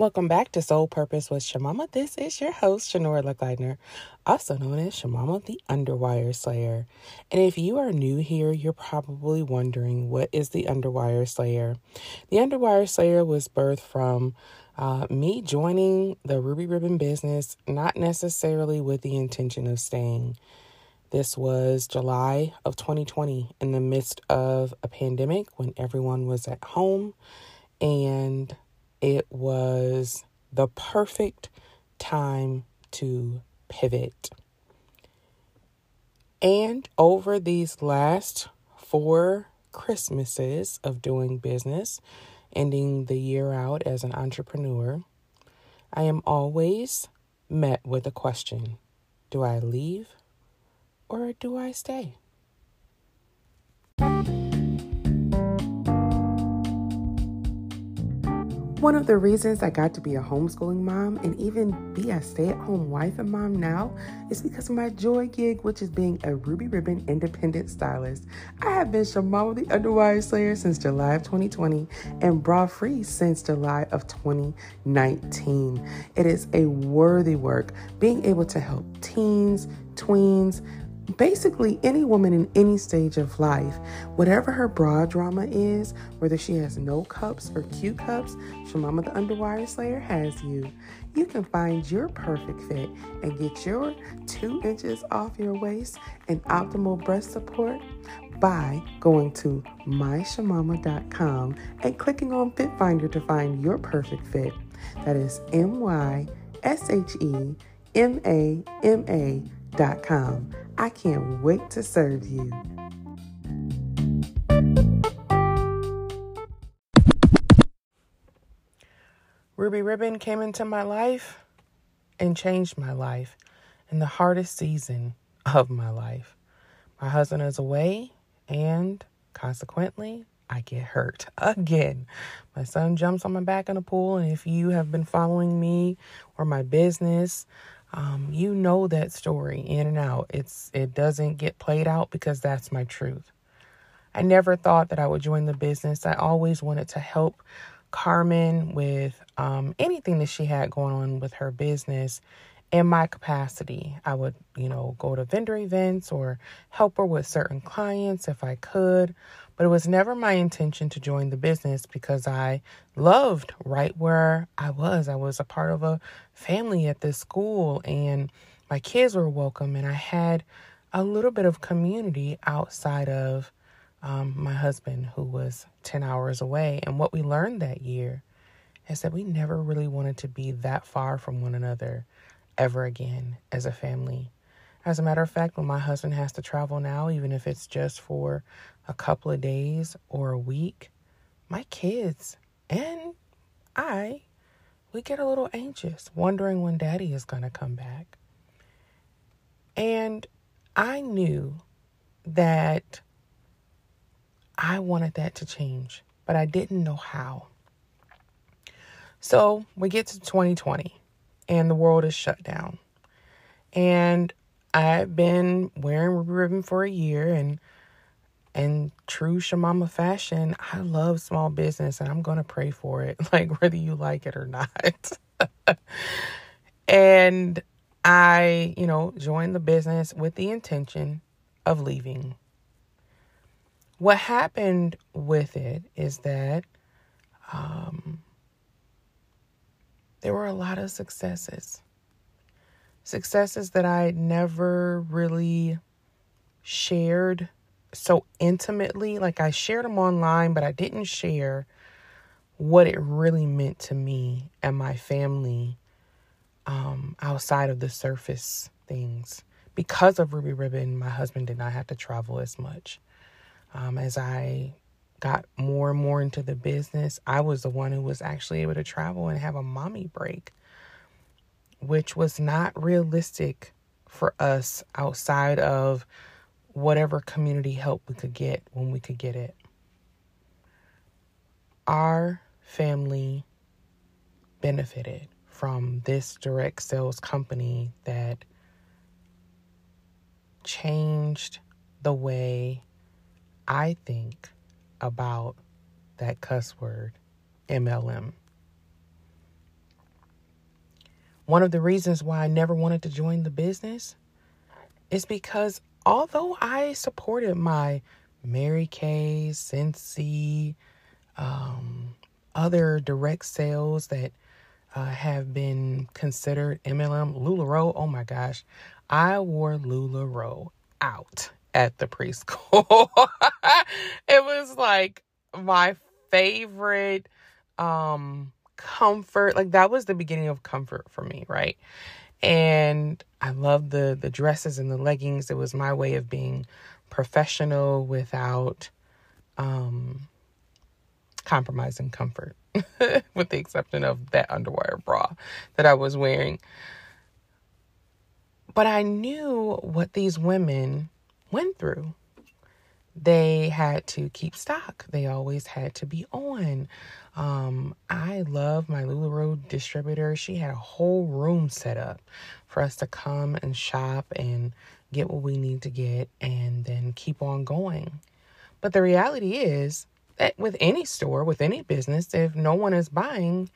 Welcome back to Soul Purpose with Shemama. This is your host, Shenora Lechleidner, also known as Shemama the Underwire Slayer. And if you are new here, you're probably wondering what is the Underwire Slayer? The Underwire Slayer was birthed from uh, me joining the Ruby Ribbon business, not necessarily with the intention of staying. This was July of 2020 in the midst of a pandemic when everyone was at home and it was the perfect time to pivot. And over these last four Christmases of doing business, ending the year out as an entrepreneur, I am always met with a question Do I leave or do I stay? One of the reasons I got to be a homeschooling mom and even be a stay at home wife and mom now is because of my joy gig, which is being a Ruby Ribbon independent stylist. I have been Shemama the Underwire Slayer since July of 2020 and bra free since July of 2019. It is a worthy work being able to help teens, tweens, basically any woman in any stage of life, whatever her bra drama is, whether she has no cups or Q cups, Shemama the Underwire Slayer has you. You can find your perfect fit and get your two inches off your waist and optimal breast support by going to myshemama.com and clicking on Fit Finder to find your perfect fit. That is M Y S H E M A M A dot. I can't wait to serve you. Ruby Ribbon came into my life and changed my life in the hardest season of my life. My husband is away, and consequently, I get hurt again. My son jumps on my back in the pool, and if you have been following me or my business, um, you know that story in and out. It's it doesn't get played out because that's my truth. I never thought that I would join the business. I always wanted to help Carmen with um, anything that she had going on with her business in my capacity. I would, you know, go to vendor events or help her with certain clients if I could. But it was never my intention to join the business because I loved right where I was. I was a part of a family at this school and my kids were welcome and I had a little bit of community outside of um, my husband who was 10 hours away. And what we learned that year is that we never really wanted to be that far from one another ever again as a family. As a matter of fact, when my husband has to travel now, even if it's just for a couple of days or a week, my kids and I, we get a little anxious, wondering when daddy is going to come back. And I knew that I wanted that to change, but I didn't know how. So we get to 2020 and the world is shut down. And I've been wearing Ribbon for a year and in true Shemama fashion, I love small business and I'm going to pray for it, like whether you like it or not. and I, you know, joined the business with the intention of leaving. What happened with it is that um, there were a lot of successes. Successes that I never really shared so intimately. Like I shared them online, but I didn't share what it really meant to me and my family um, outside of the surface things. Because of Ruby Ribbon, my husband did not have to travel as much. Um, as I got more and more into the business, I was the one who was actually able to travel and have a mommy break, which was not realistic for us outside of whatever community help we could get when we could get it. Our family benefited from this direct sales company that changed the way I think about that cuss word, MLM. one of the reasons why I never wanted to join the business is because although I supported my Mary Kay, Scentsy, um, other direct sales that uh, have been considered MLM, LuLaRoe, oh my gosh, I wore LuLaRoe out at the preschool. it was like my favorite um comfort like that was the beginning of comfort for me right and i loved the the dresses and the leggings. It was my way of being professional without um compromising comfort with the exception of that underwire bra that i was wearing. But i knew what these women went through they had to keep stock. They always had to be on. Um, I love my LuLaRoe distributor. She had a whole room set up for us to come and shop and get what we need to get and then keep on going. But the reality is that with any store, with any business, if no one is buying,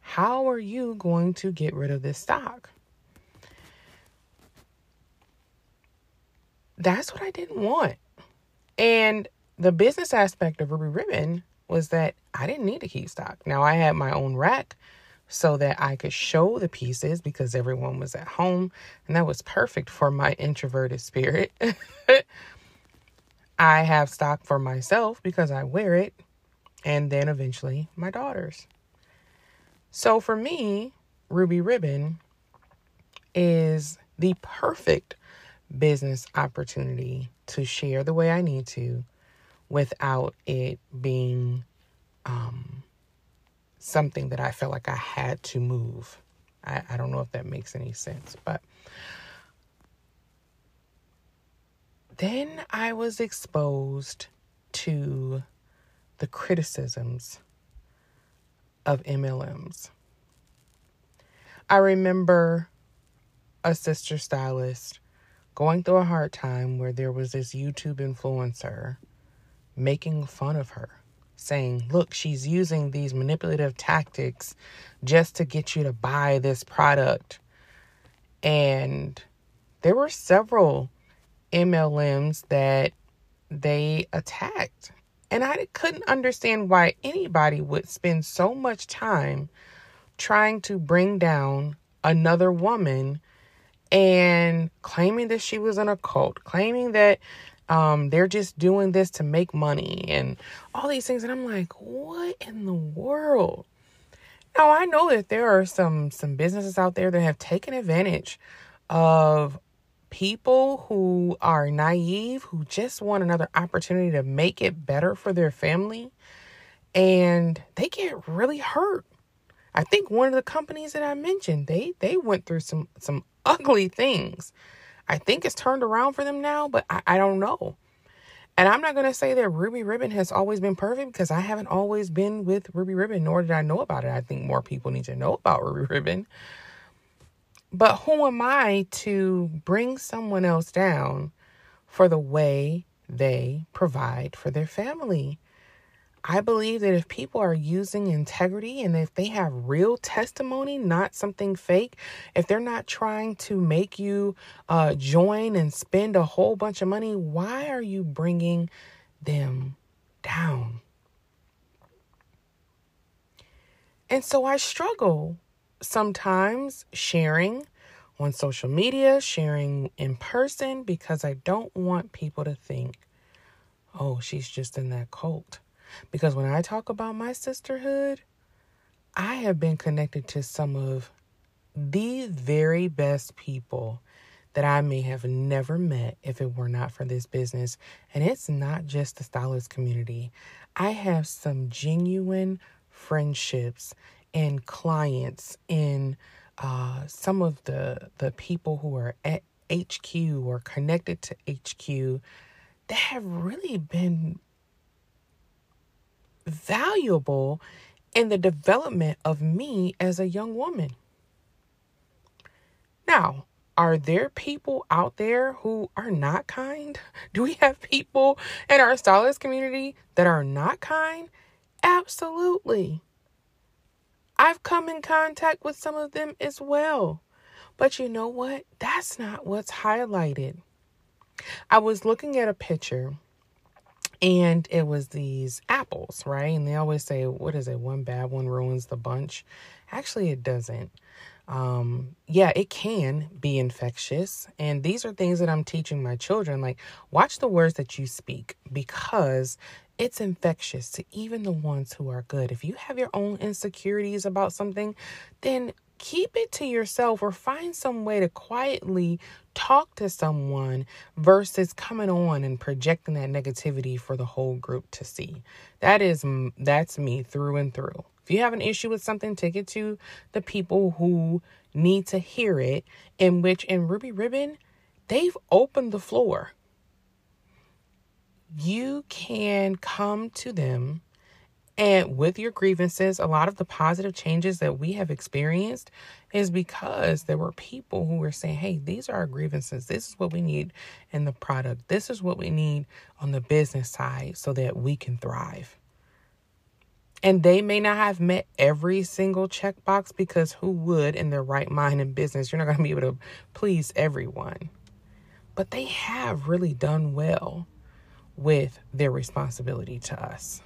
how are you going to get rid of this stock? That's what I didn't want. And the business aspect of Ruby Ribbon was that I didn't need to keep stock. Now I had my own rack so that I could show the pieces because everyone was at home and that was perfect for my introverted spirit. I have stock for myself because I wear it and then eventually my daughters. So for me, Ruby Ribbon is the perfect business opportunity to share the way I need to without it being um, something that I felt like I had to move. I, I don't know if that makes any sense, but then I was exposed to the criticisms of MLMs. I remember a sister stylist going through a hard time where there was this YouTube influencer making fun of her, saying, Look, she's using these manipulative tactics just to get you to buy this product. And there were several MLMs that they attacked. And I couldn't understand why anybody would spend so much time trying to bring down another woman and claiming that she was in a cult, claiming that um, they're just doing this to make money and all these things. And I'm like, what in the world? Now I know that there are some some businesses out there that have taken advantage of people who are naive, who just want another opportunity to make it better for their family, and they get really hurt. I think one of the companies that I mentioned, they they went through some some ugly things. I think it's turned around for them now, but I, I don't know. And I'm not going to say that Ruby Ribbon has always been perfect because I haven't always been with Ruby Ribbon, nor did I know about it. I think more people need to know about Ruby Ribbon. But who am I to bring someone else down for the way they provide for their family? I believe that if people are using integrity and if they have real testimony, not something fake, if they're not trying to make you uh, join and spend a whole bunch of money, why are you bringing them down? And so I struggle sometimes sharing on social media, sharing in person, because I don't want people to think, oh, she's just in that cult. Because when I talk about my sisterhood, I have been connected to some of the very best people that I may have never met if it were not for this business. And it's not just the stylist community. I have some genuine friendships and clients in uh, some of the the people who are at HQ or connected to HQ that have really been valuable in the development of me as a young woman. Now, are there people out there who are not kind? Do we have people in our stylist community that are not kind? Absolutely. I've come in contact with some of them as well. But you know what? That's not what's highlighted. I was looking at a picture and it was these apples, right? And they always say, what is it? One bad one ruins the bunch. Actually, it doesn't. Um, yeah, it can be infectious. And these are things that I'm teaching my children. Like, watch the words that you speak because it's infectious to even the ones who are good. If you have your own insecurities about something, then keep it to yourself or find some way to quietly talk to someone versus coming on and projecting that negativity for the whole group to see. That is that's me through and through. If you have an issue with something, take it to the people who need to hear it, in which in Ruby Ribbon, they've opened the floor. You can come to them and with your grievances, a lot of the positive changes that we have experienced is because there were people who were saying, hey, these are our grievances. This is what we need in the product. This is what we need on the business side so that we can thrive. And they may not have met every single checkbox because who would in their right mind in business? You're not going to be able to please everyone. But they have really done well with their responsibility to us.